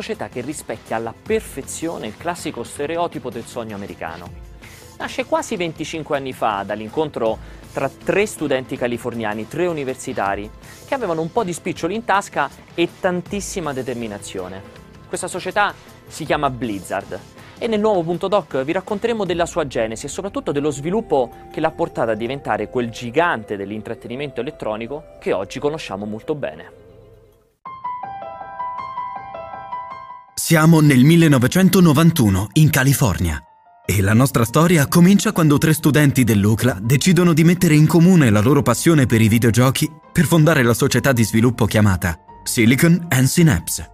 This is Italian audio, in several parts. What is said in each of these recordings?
società che rispecchia alla perfezione il classico stereotipo del sogno americano. Nasce quasi 25 anni fa dall'incontro tra tre studenti californiani, tre universitari, che avevano un po' di spiccioli in tasca e tantissima determinazione. Questa società si chiama Blizzard e nel nuovo punto doc vi racconteremo della sua genesi e soprattutto dello sviluppo che l'ha portata a diventare quel gigante dell'intrattenimento elettronico che oggi conosciamo molto bene. Siamo nel 1991 in California e la nostra storia comincia quando tre studenti dell'UCLA decidono di mettere in comune la loro passione per i videogiochi per fondare la società di sviluppo chiamata Silicon and Synapse.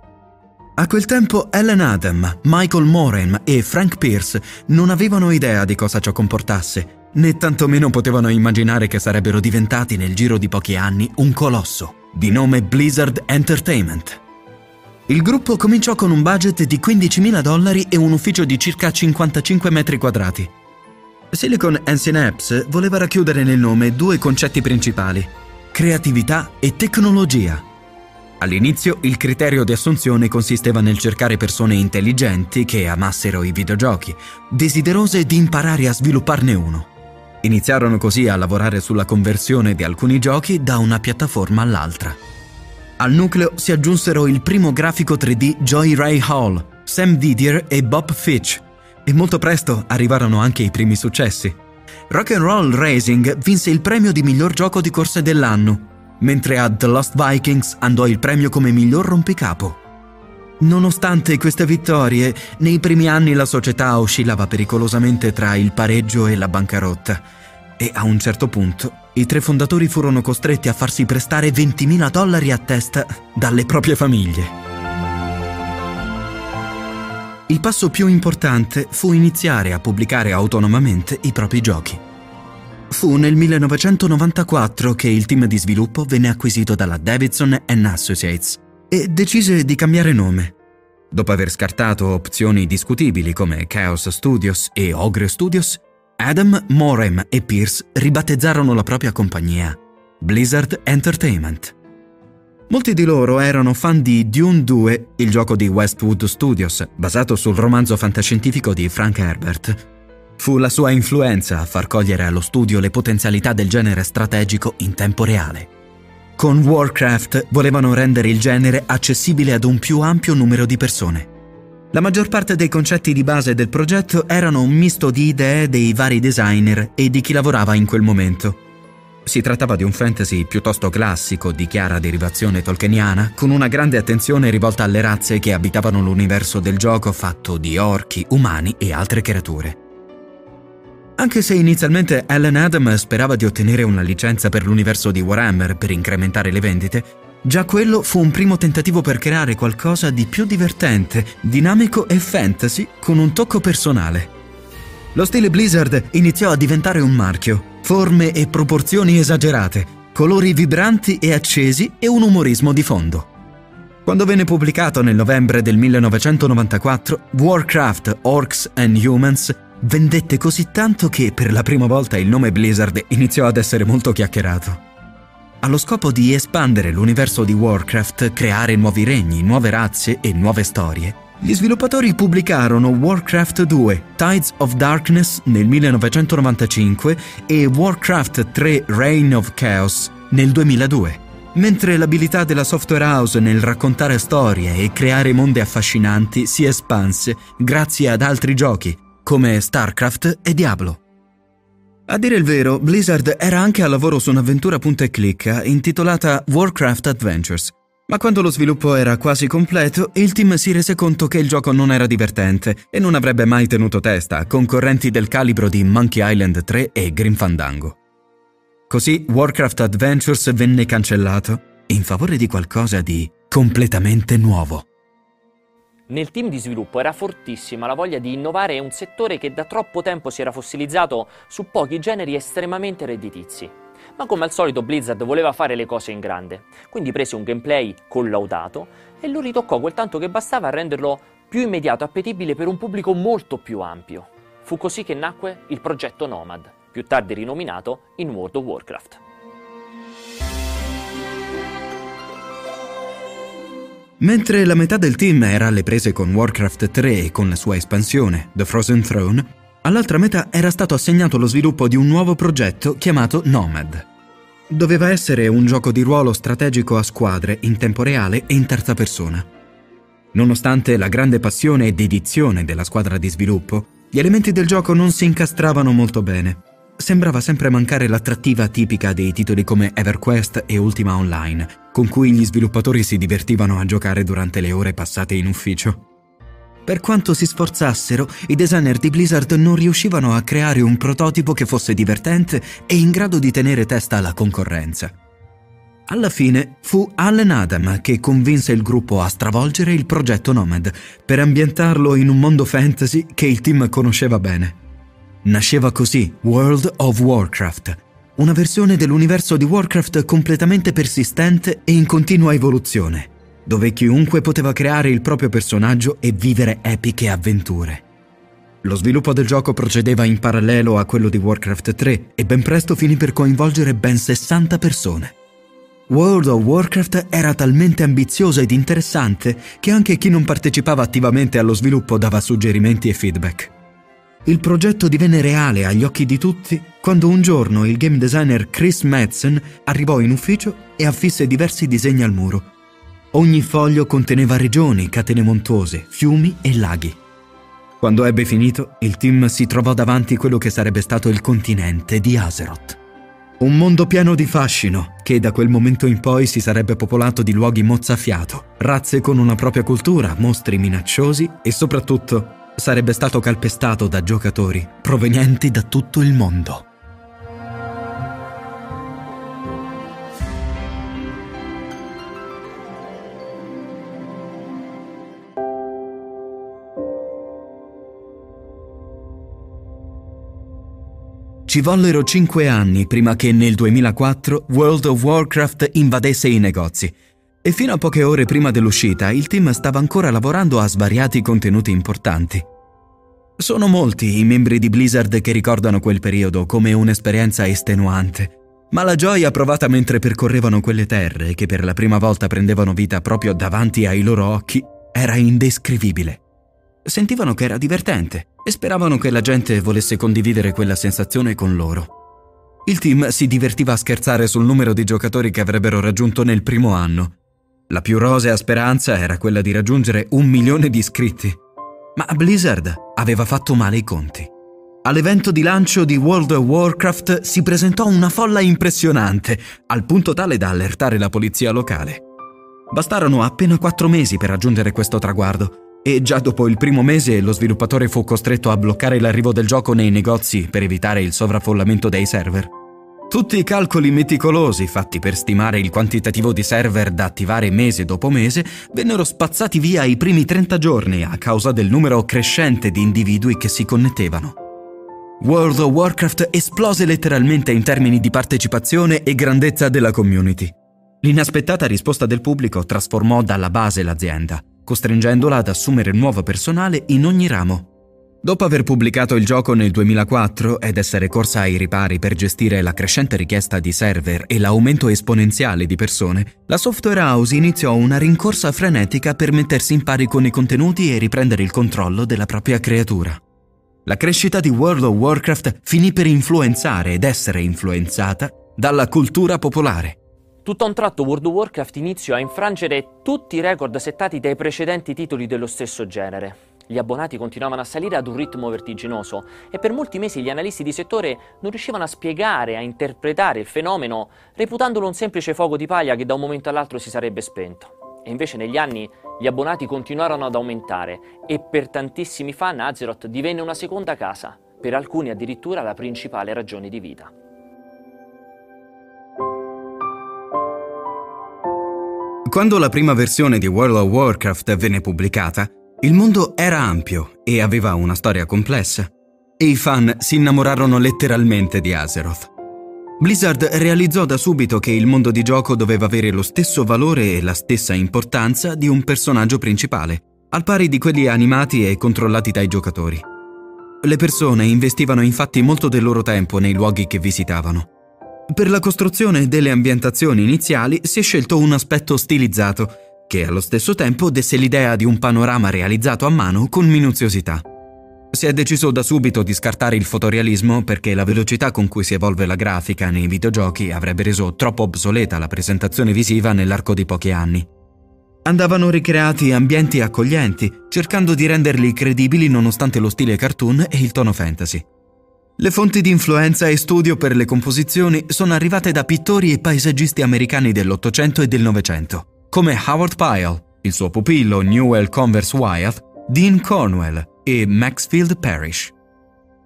A quel tempo Ellen Adam, Michael Moran e Frank Pierce non avevano idea di cosa ciò comportasse, né tantomeno potevano immaginare che sarebbero diventati nel giro di pochi anni un colosso, di nome Blizzard Entertainment. Il gruppo cominciò con un budget di 15.000 dollari e un ufficio di circa 55 metri quadrati. Silicon and Synapse voleva racchiudere nel nome due concetti principali, creatività e tecnologia. All'inizio il criterio di assunzione consisteva nel cercare persone intelligenti che amassero i videogiochi, desiderose di imparare a svilupparne uno. Iniziarono così a lavorare sulla conversione di alcuni giochi da una piattaforma all'altra. Al nucleo si aggiunsero il primo grafico 3D Joy Ray Hall, Sam Didier e Bob Fitch, e molto presto arrivarono anche i primi successi. Rock and Roll Racing vinse il premio di miglior gioco di corse dell'anno mentre a The Lost Vikings andò il premio come miglior rompicapo. Nonostante queste vittorie, nei primi anni la società oscillava pericolosamente tra il pareggio e la bancarotta e a un certo punto i tre fondatori furono costretti a farsi prestare 20.000 dollari a testa dalle proprie famiglie. Il passo più importante fu iniziare a pubblicare autonomamente i propri giochi. Fu nel 1994 che il team di sviluppo venne acquisito dalla Davidson Associates e decise di cambiare nome. Dopo aver scartato opzioni discutibili come Chaos Studios e Ogre Studios, Adam, Morem e Pierce ribattezzarono la propria compagnia, Blizzard Entertainment. Molti di loro erano fan di Dune 2, il gioco di Westwood Studios, basato sul romanzo fantascientifico di Frank Herbert, Fu la sua influenza a far cogliere allo studio le potenzialità del genere strategico in tempo reale. Con Warcraft volevano rendere il genere accessibile ad un più ampio numero di persone. La maggior parte dei concetti di base del progetto erano un misto di idee dei vari designer e di chi lavorava in quel momento. Si trattava di un fantasy piuttosto classico, di chiara derivazione tolkieniana, con una grande attenzione rivolta alle razze che abitavano l'universo del gioco fatto di orchi, umani e altre creature. Anche se inizialmente Alan Adam sperava di ottenere una licenza per l'universo di Warhammer per incrementare le vendite, già quello fu un primo tentativo per creare qualcosa di più divertente, dinamico e fantasy con un tocco personale. Lo stile Blizzard iniziò a diventare un marchio, forme e proporzioni esagerate, colori vibranti e accesi e un umorismo di fondo. Quando venne pubblicato nel novembre del 1994, Warcraft Orcs and Humans vendette così tanto che per la prima volta il nome Blizzard iniziò ad essere molto chiacchierato. Allo scopo di espandere l'universo di Warcraft, creare nuovi regni, nuove razze e nuove storie, gli sviluppatori pubblicarono Warcraft 2 Tides of Darkness nel 1995 e Warcraft 3 Reign of Chaos nel 2002. Mentre l'abilità della software house nel raccontare storie e creare mondi affascinanti si espanse grazie ad altri giochi, come StarCraft e Diablo. A dire il vero, Blizzard era anche a lavoro su un'avventura punta e clicca intitolata Warcraft Adventures. Ma quando lo sviluppo era quasi completo, il team si rese conto che il gioco non era divertente e non avrebbe mai tenuto testa a concorrenti del calibro di Monkey Island 3 e Grim Fandango. Così Warcraft Adventures venne cancellato in favore di qualcosa di completamente nuovo. Nel team di sviluppo era fortissima la voglia di innovare un settore che da troppo tempo si era fossilizzato su pochi generi estremamente redditizi. Ma come al solito Blizzard voleva fare le cose in grande, quindi prese un gameplay collaudato e lo ritoccò quel tanto che bastava a renderlo più immediato e appetibile per un pubblico molto più ampio. Fu così che nacque il progetto Nomad, più tardi rinominato in World of Warcraft. Mentre la metà del team era alle prese con Warcraft 3 e con la sua espansione, The Frozen Throne, all'altra metà era stato assegnato lo sviluppo di un nuovo progetto chiamato Nomad. Doveva essere un gioco di ruolo strategico a squadre in tempo reale e in terza persona. Nonostante la grande passione e dedizione della squadra di sviluppo, gli elementi del gioco non si incastravano molto bene. Sembrava sempre mancare l'attrattiva tipica dei titoli come EverQuest e Ultima Online, con cui gli sviluppatori si divertivano a giocare durante le ore passate in ufficio. Per quanto si sforzassero, i designer di Blizzard non riuscivano a creare un prototipo che fosse divertente e in grado di tenere testa alla concorrenza. Alla fine fu Allen Adam che convinse il gruppo a stravolgere il progetto Nomad per ambientarlo in un mondo fantasy che il team conosceva bene. Nasceva così World of Warcraft, una versione dell'universo di Warcraft completamente persistente e in continua evoluzione, dove chiunque poteva creare il proprio personaggio e vivere epiche avventure. Lo sviluppo del gioco procedeva in parallelo a quello di Warcraft 3 e ben presto finì per coinvolgere ben 60 persone. World of Warcraft era talmente ambizioso ed interessante che anche chi non partecipava attivamente allo sviluppo dava suggerimenti e feedback. Il progetto divenne reale agli occhi di tutti quando un giorno il game designer Chris Madsen arrivò in ufficio e affisse diversi disegni al muro. Ogni foglio conteneva regioni, catene montuose, fiumi e laghi. Quando ebbe finito, il team si trovò davanti quello che sarebbe stato il continente di Azeroth. Un mondo pieno di fascino, che da quel momento in poi si sarebbe popolato di luoghi mozzafiato, razze con una propria cultura, mostri minacciosi e soprattutto sarebbe stato calpestato da giocatori provenienti da tutto il mondo. Ci vollero cinque anni prima che nel 2004 World of Warcraft invadesse i negozi e fino a poche ore prima dell'uscita il team stava ancora lavorando a svariati contenuti importanti. Sono molti i membri di Blizzard che ricordano quel periodo come un'esperienza estenuante, ma la gioia provata mentre percorrevano quelle terre che per la prima volta prendevano vita proprio davanti ai loro occhi era indescrivibile. Sentivano che era divertente e speravano che la gente volesse condividere quella sensazione con loro. Il team si divertiva a scherzare sul numero di giocatori che avrebbero raggiunto nel primo anno la più rosea speranza era quella di raggiungere un milione di iscritti. Ma Blizzard aveva fatto male i conti. All'evento di lancio di World of Warcraft si presentò una folla impressionante, al punto tale da allertare la polizia locale. Bastarono appena quattro mesi per raggiungere questo traguardo e già dopo il primo mese lo sviluppatore fu costretto a bloccare l'arrivo del gioco nei negozi per evitare il sovraffollamento dei server. Tutti i calcoli meticolosi fatti per stimare il quantitativo di server da attivare mese dopo mese vennero spazzati via i primi 30 giorni a causa del numero crescente di individui che si connettevano. World of Warcraft esplose letteralmente in termini di partecipazione e grandezza della community. L'inaspettata risposta del pubblico trasformò dalla base l'azienda, costringendola ad assumere nuovo personale in ogni ramo Dopo aver pubblicato il gioco nel 2004 ed essere corsa ai ripari per gestire la crescente richiesta di server e l'aumento esponenziale di persone, la software house iniziò una rincorsa frenetica per mettersi in pari con i contenuti e riprendere il controllo della propria creatura. La crescita di World of Warcraft finì per influenzare ed essere influenzata dalla cultura popolare. Tutto a un tratto World of Warcraft iniziò a infrangere tutti i record settati dai precedenti titoli dello stesso genere. Gli abbonati continuavano a salire ad un ritmo vertiginoso e per molti mesi gli analisti di settore non riuscivano a spiegare, a interpretare il fenomeno, reputandolo un semplice fuoco di paglia che da un momento all'altro si sarebbe spento. E invece negli anni gli abbonati continuarono ad aumentare e per tantissimi fan Azeroth divenne una seconda casa, per alcuni addirittura la principale ragione di vita. Quando la prima versione di World of Warcraft venne pubblicata, il mondo era ampio e aveva una storia complessa, e i fan si innamorarono letteralmente di Azeroth. Blizzard realizzò da subito che il mondo di gioco doveva avere lo stesso valore e la stessa importanza di un personaggio principale, al pari di quelli animati e controllati dai giocatori. Le persone investivano infatti molto del loro tempo nei luoghi che visitavano. Per la costruzione delle ambientazioni iniziali si è scelto un aspetto stilizzato, che allo stesso tempo desse l'idea di un panorama realizzato a mano con minuziosità. Si è deciso da subito di scartare il fotorealismo perché la velocità con cui si evolve la grafica nei videogiochi avrebbe reso troppo obsoleta la presentazione visiva nell'arco di pochi anni. Andavano ricreati ambienti accoglienti, cercando di renderli credibili nonostante lo stile cartoon e il tono fantasy. Le fonti di influenza e studio per le composizioni sono arrivate da pittori e paesaggisti americani dell'Ottocento e del Novecento, come Howard Pyle, il suo pupillo Newell Converse Wyeth, Dean Cornwell e Maxfield Parrish.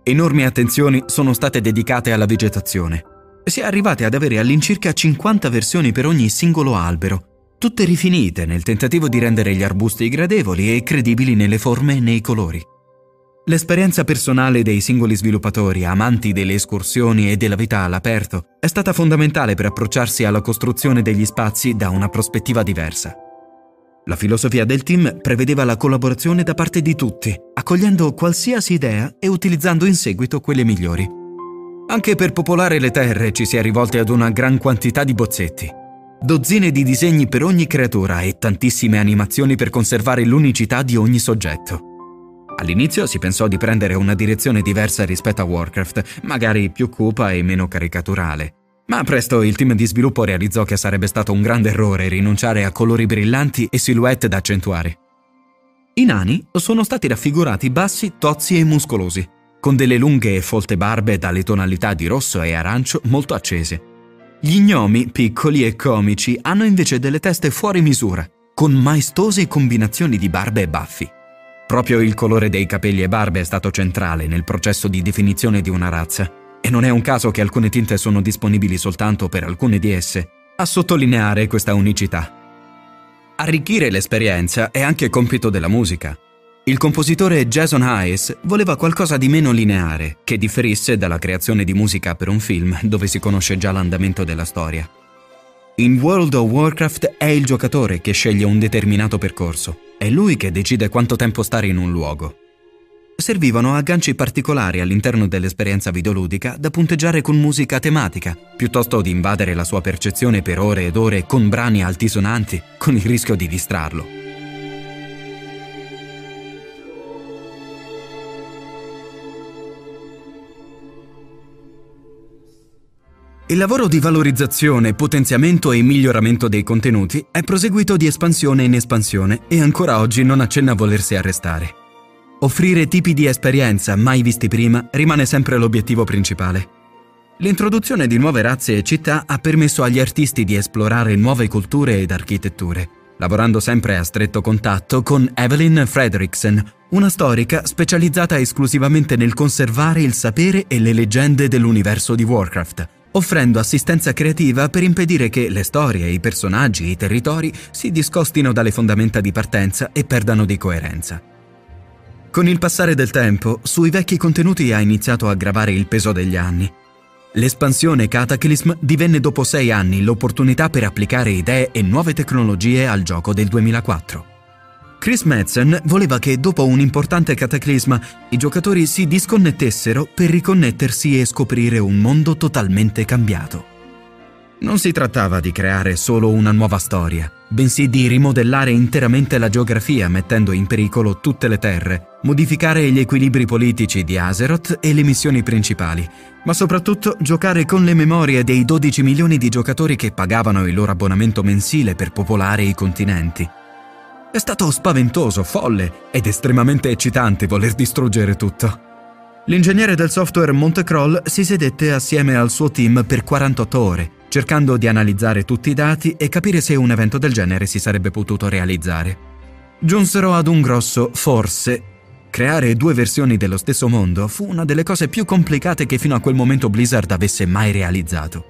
Enormi attenzioni sono state dedicate alla vegetazione. Si è arrivati ad avere all'incirca 50 versioni per ogni singolo albero, tutte rifinite nel tentativo di rendere gli arbusti gradevoli e credibili nelle forme e nei colori. L'esperienza personale dei singoli sviluppatori, amanti delle escursioni e della vita all'aperto, è stata fondamentale per approcciarsi alla costruzione degli spazi da una prospettiva diversa. La filosofia del team prevedeva la collaborazione da parte di tutti, accogliendo qualsiasi idea e utilizzando in seguito quelle migliori. Anche per popolare le terre ci si è rivolti ad una gran quantità di bozzetti, dozzine di disegni per ogni creatura e tantissime animazioni per conservare l'unicità di ogni soggetto. All'inizio si pensò di prendere una direzione diversa rispetto a Warcraft, magari più cupa e meno caricaturale. Ma presto il team di sviluppo realizzò che sarebbe stato un grande errore rinunciare a colori brillanti e silhouette da accentuare. I nani sono stati raffigurati bassi, tozzi e muscolosi, con delle lunghe e folte barbe dalle tonalità di rosso e arancio molto accese. Gli gnomi, piccoli e comici, hanno invece delle teste fuori misura, con maestose combinazioni di barbe e baffi. Proprio il colore dei capelli e barbe è stato centrale nel processo di definizione di una razza, e non è un caso che alcune tinte sono disponibili soltanto per alcune di esse, a sottolineare questa unicità. Arricchire l'esperienza è anche compito della musica. Il compositore Jason Hayes voleva qualcosa di meno lineare, che differisse dalla creazione di musica per un film dove si conosce già l'andamento della storia. In World of Warcraft è il giocatore che sceglie un determinato percorso, è lui che decide quanto tempo stare in un luogo. Servivano agganci particolari all'interno dell'esperienza videoludica da punteggiare con musica tematica, piuttosto di invadere la sua percezione per ore ed ore con brani altisonanti, con il rischio di distrarlo. Il lavoro di valorizzazione, potenziamento e miglioramento dei contenuti è proseguito di espansione in espansione e ancora oggi non accenna a volersi arrestare. Offrire tipi di esperienza mai visti prima rimane sempre l'obiettivo principale. L'introduzione di nuove razze e città ha permesso agli artisti di esplorare nuove culture ed architetture, lavorando sempre a stretto contatto con Evelyn Fredrickson, una storica specializzata esclusivamente nel conservare il sapere e le leggende dell'universo di Warcraft offrendo assistenza creativa per impedire che le storie, i personaggi, i territori si discostino dalle fondamenta di partenza e perdano di coerenza. Con il passare del tempo, sui vecchi contenuti ha iniziato a gravare il peso degli anni. L'espansione Cataclysm divenne dopo sei anni l'opportunità per applicare idee e nuove tecnologie al gioco del 2004. Chris Madsen voleva che dopo un importante cataclisma i giocatori si disconnettessero per riconnettersi e scoprire un mondo totalmente cambiato. Non si trattava di creare solo una nuova storia, bensì di rimodellare interamente la geografia mettendo in pericolo tutte le terre, modificare gli equilibri politici di Azeroth e le missioni principali, ma soprattutto giocare con le memorie dei 12 milioni di giocatori che pagavano il loro abbonamento mensile per popolare i continenti è stato spaventoso, folle ed estremamente eccitante voler distruggere tutto. L'ingegnere del software Montecroll si sedette assieme al suo team per 48 ore, cercando di analizzare tutti i dati e capire se un evento del genere si sarebbe potuto realizzare. Giunsero ad un grosso forse. Creare due versioni dello stesso mondo fu una delle cose più complicate che fino a quel momento Blizzard avesse mai realizzato.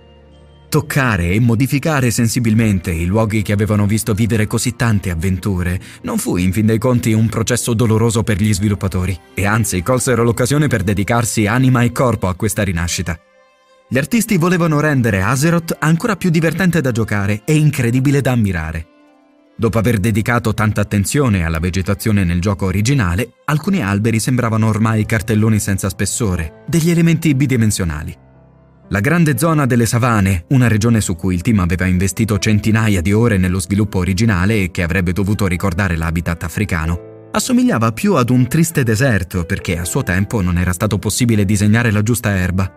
Toccare e modificare sensibilmente i luoghi che avevano visto vivere così tante avventure non fu in fin dei conti un processo doloroso per gli sviluppatori e anzi colsero l'occasione per dedicarsi anima e corpo a questa rinascita. Gli artisti volevano rendere Azeroth ancora più divertente da giocare e incredibile da ammirare. Dopo aver dedicato tanta attenzione alla vegetazione nel gioco originale, alcuni alberi sembravano ormai cartelloni senza spessore, degli elementi bidimensionali. La grande zona delle savane, una regione su cui il team aveva investito centinaia di ore nello sviluppo originale e che avrebbe dovuto ricordare l'habitat africano, assomigliava più ad un triste deserto perché a suo tempo non era stato possibile disegnare la giusta erba.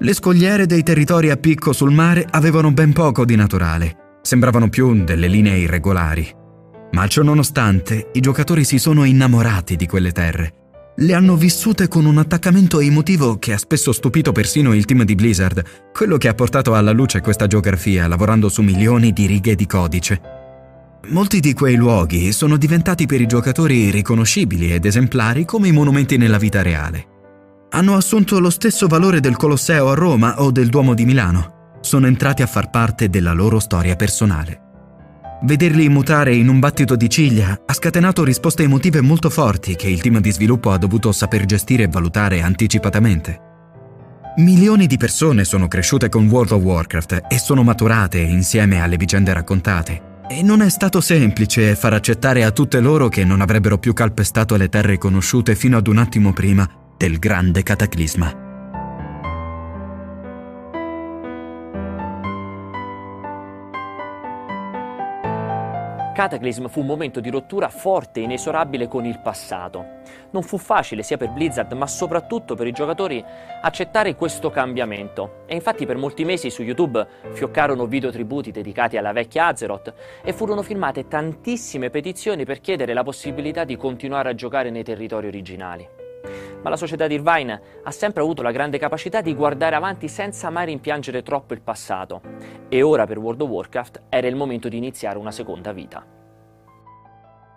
Le scogliere dei territori a picco sul mare avevano ben poco di naturale, sembravano più delle linee irregolari. Ma ciò nonostante, i giocatori si sono innamorati di quelle terre le hanno vissute con un attaccamento emotivo che ha spesso stupito persino il team di Blizzard, quello che ha portato alla luce questa geografia lavorando su milioni di righe di codice. Molti di quei luoghi sono diventati per i giocatori riconoscibili ed esemplari come i monumenti nella vita reale. Hanno assunto lo stesso valore del Colosseo a Roma o del Duomo di Milano. Sono entrati a far parte della loro storia personale. Vederli mutare in un battito di ciglia ha scatenato risposte emotive molto forti che il team di sviluppo ha dovuto saper gestire e valutare anticipatamente. Milioni di persone sono cresciute con World of Warcraft e sono maturate insieme alle vicende raccontate. E non è stato semplice far accettare a tutte loro che non avrebbero più calpestato le terre conosciute fino ad un attimo prima del grande cataclisma. Cataclysm fu un momento di rottura forte e inesorabile con il passato. Non fu facile sia per Blizzard ma soprattutto per i giocatori accettare questo cambiamento e infatti per molti mesi su YouTube fioccarono video tributi dedicati alla vecchia Azeroth e furono firmate tantissime petizioni per chiedere la possibilità di continuare a giocare nei territori originali. Ma la società di Irvine ha sempre avuto la grande capacità di guardare avanti senza mai rimpiangere troppo il passato. E ora per World of Warcraft era il momento di iniziare una seconda vita.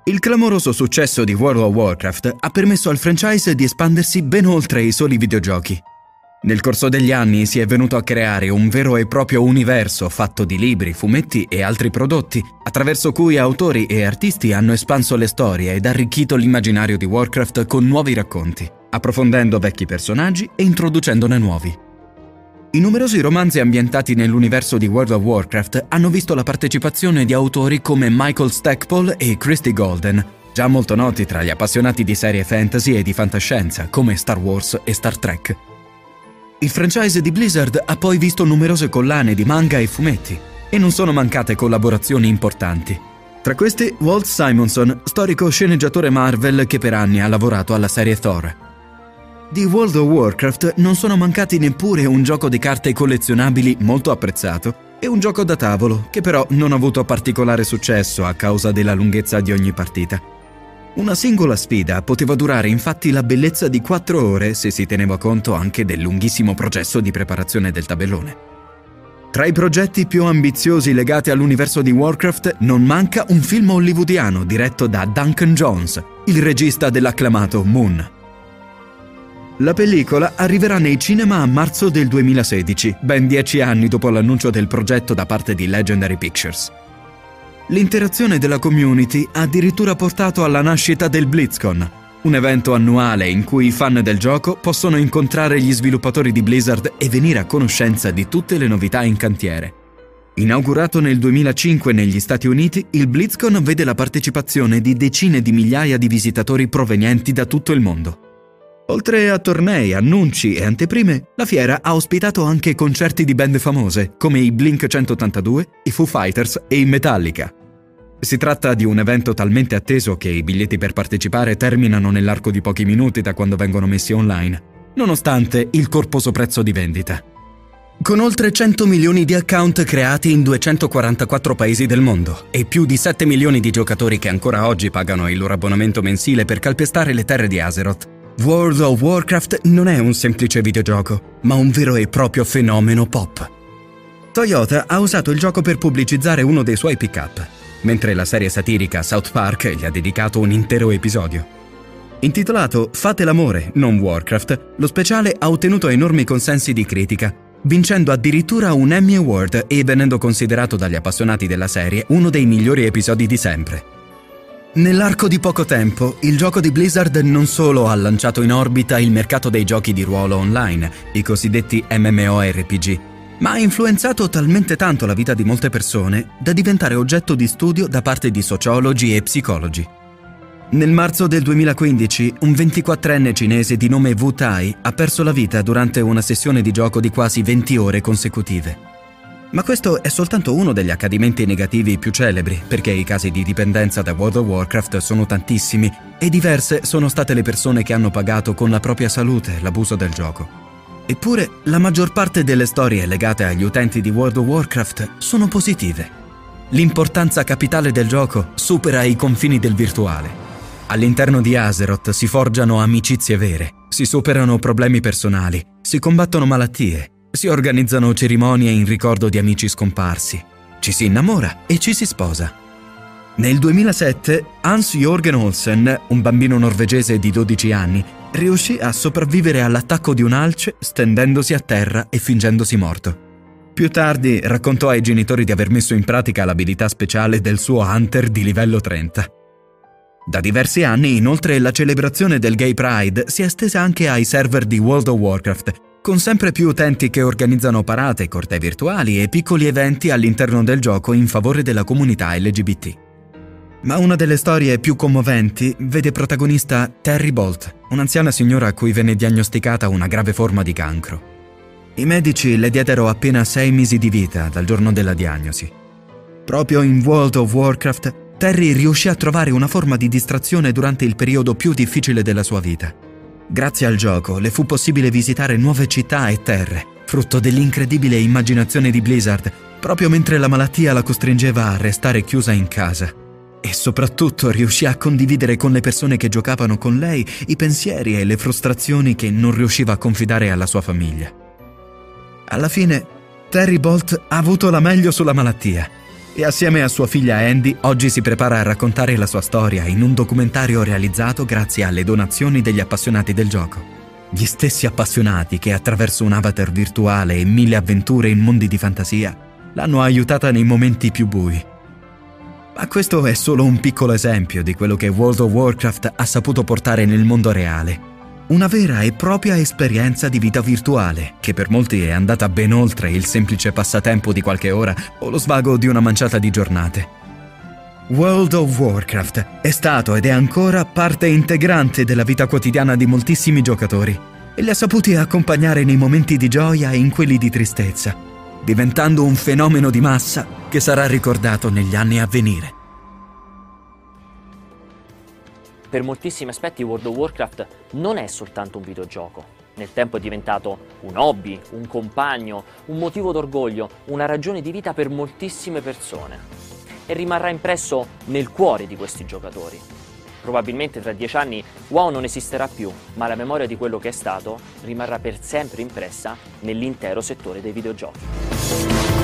Il clamoroso successo di World of Warcraft ha permesso al franchise di espandersi ben oltre i soli videogiochi. Nel corso degli anni si è venuto a creare un vero e proprio universo fatto di libri, fumetti e altri prodotti, attraverso cui autori e artisti hanno espanso le storie ed arricchito l'immaginario di Warcraft con nuovi racconti, approfondendo vecchi personaggi e introducendone nuovi. I numerosi romanzi ambientati nell'universo di World of Warcraft hanno visto la partecipazione di autori come Michael Stackpole e Christy Golden, già molto noti tra gli appassionati di serie fantasy e di fantascienza come Star Wars e Star Trek. Il franchise di Blizzard ha poi visto numerose collane di manga e fumetti, e non sono mancate collaborazioni importanti. Tra questi Walt Simonson, storico sceneggiatore Marvel che per anni ha lavorato alla serie Thor. Di World of Warcraft non sono mancati neppure un gioco di carte collezionabili molto apprezzato e un gioco da tavolo che però non ha avuto particolare successo a causa della lunghezza di ogni partita. Una singola sfida poteva durare infatti la bellezza di quattro ore se si teneva conto anche del lunghissimo processo di preparazione del tabellone. Tra i progetti più ambiziosi legati all'universo di Warcraft non manca un film hollywoodiano diretto da Duncan Jones, il regista dell'acclamato Moon. La pellicola arriverà nei cinema a marzo del 2016, ben dieci anni dopo l'annuncio del progetto da parte di Legendary Pictures. L'interazione della community ha addirittura portato alla nascita del BlizzCon, un evento annuale in cui i fan del gioco possono incontrare gli sviluppatori di Blizzard e venire a conoscenza di tutte le novità in cantiere. Inaugurato nel 2005 negli Stati Uniti, il BlizzCon vede la partecipazione di decine di migliaia di visitatori provenienti da tutto il mondo. Oltre a tornei, annunci e anteprime, la fiera ha ospitato anche concerti di band famose come i Blink 182, i Foo Fighters e i Metallica. Si tratta di un evento talmente atteso che i biglietti per partecipare terminano nell'arco di pochi minuti da quando vengono messi online, nonostante il corposo prezzo di vendita. Con oltre 100 milioni di account creati in 244 paesi del mondo e più di 7 milioni di giocatori che ancora oggi pagano il loro abbonamento mensile per calpestare le terre di Azeroth, World of Warcraft non è un semplice videogioco, ma un vero e proprio fenomeno pop. Toyota ha usato il gioco per pubblicizzare uno dei suoi pick-up, mentre la serie satirica South Park gli ha dedicato un intero episodio. Intitolato Fate l'amore, non Warcraft, lo speciale ha ottenuto enormi consensi di critica, vincendo addirittura un Emmy Award e venendo considerato dagli appassionati della serie uno dei migliori episodi di sempre. Nell'arco di poco tempo, il gioco di Blizzard non solo ha lanciato in orbita il mercato dei giochi di ruolo online, i cosiddetti MMORPG, ma ha influenzato talmente tanto la vita di molte persone da diventare oggetto di studio da parte di sociologi e psicologi. Nel marzo del 2015 un 24enne cinese di nome Wu Tai ha perso la vita durante una sessione di gioco di quasi 20 ore consecutive. Ma questo è soltanto uno degli accadimenti negativi più celebri, perché i casi di dipendenza da World of Warcraft sono tantissimi e diverse sono state le persone che hanno pagato con la propria salute l'abuso del gioco. Eppure la maggior parte delle storie legate agli utenti di World of Warcraft sono positive. L'importanza capitale del gioco supera i confini del virtuale. All'interno di Azeroth si forgiano amicizie vere, si superano problemi personali, si combattono malattie, si organizzano cerimonie in ricordo di amici scomparsi, ci si innamora e ci si sposa. Nel 2007 Hans Jorgen Olsen, un bambino norvegese di 12 anni, riuscì a sopravvivere all'attacco di un alce stendendosi a terra e fingendosi morto. Più tardi raccontò ai genitori di aver messo in pratica l'abilità speciale del suo Hunter di livello 30. Da diversi anni, inoltre, la celebrazione del Gay Pride si è estesa anche ai server di World of Warcraft, con sempre più utenti che organizzano parate, cortei virtuali e piccoli eventi all'interno del gioco in favore della comunità LGBT. Ma una delle storie più commoventi vede protagonista Terry Bolt, un'anziana signora a cui venne diagnosticata una grave forma di cancro. I medici le diedero appena sei mesi di vita dal giorno della diagnosi. Proprio in World of Warcraft Terry riuscì a trovare una forma di distrazione durante il periodo più difficile della sua vita. Grazie al gioco le fu possibile visitare nuove città e terre, frutto dell'incredibile immaginazione di Blizzard, proprio mentre la malattia la costringeva a restare chiusa in casa. E soprattutto riuscì a condividere con le persone che giocavano con lei i pensieri e le frustrazioni che non riusciva a confidare alla sua famiglia. Alla fine, Terry Bolt ha avuto la meglio sulla malattia e assieme a sua figlia Andy oggi si prepara a raccontare la sua storia in un documentario realizzato grazie alle donazioni degli appassionati del gioco. Gli stessi appassionati che attraverso un avatar virtuale e mille avventure in mondi di fantasia l'hanno aiutata nei momenti più bui. Ma questo è solo un piccolo esempio di quello che World of Warcraft ha saputo portare nel mondo reale una vera e propria esperienza di vita virtuale, che per molti è andata ben oltre il semplice passatempo di qualche ora o lo svago di una manciata di giornate. World of Warcraft è stato ed è ancora parte integrante della vita quotidiana di moltissimi giocatori e li ha saputi accompagnare nei momenti di gioia e in quelli di tristezza, diventando un fenomeno di massa che sarà ricordato negli anni a venire. Per moltissimi aspetti World of Warcraft non è soltanto un videogioco. Nel tempo è diventato un hobby, un compagno, un motivo d'orgoglio, una ragione di vita per moltissime persone. E rimarrà impresso nel cuore di questi giocatori. Probabilmente tra dieci anni WoW non esisterà più, ma la memoria di quello che è stato rimarrà per sempre impressa nell'intero settore dei videogiochi.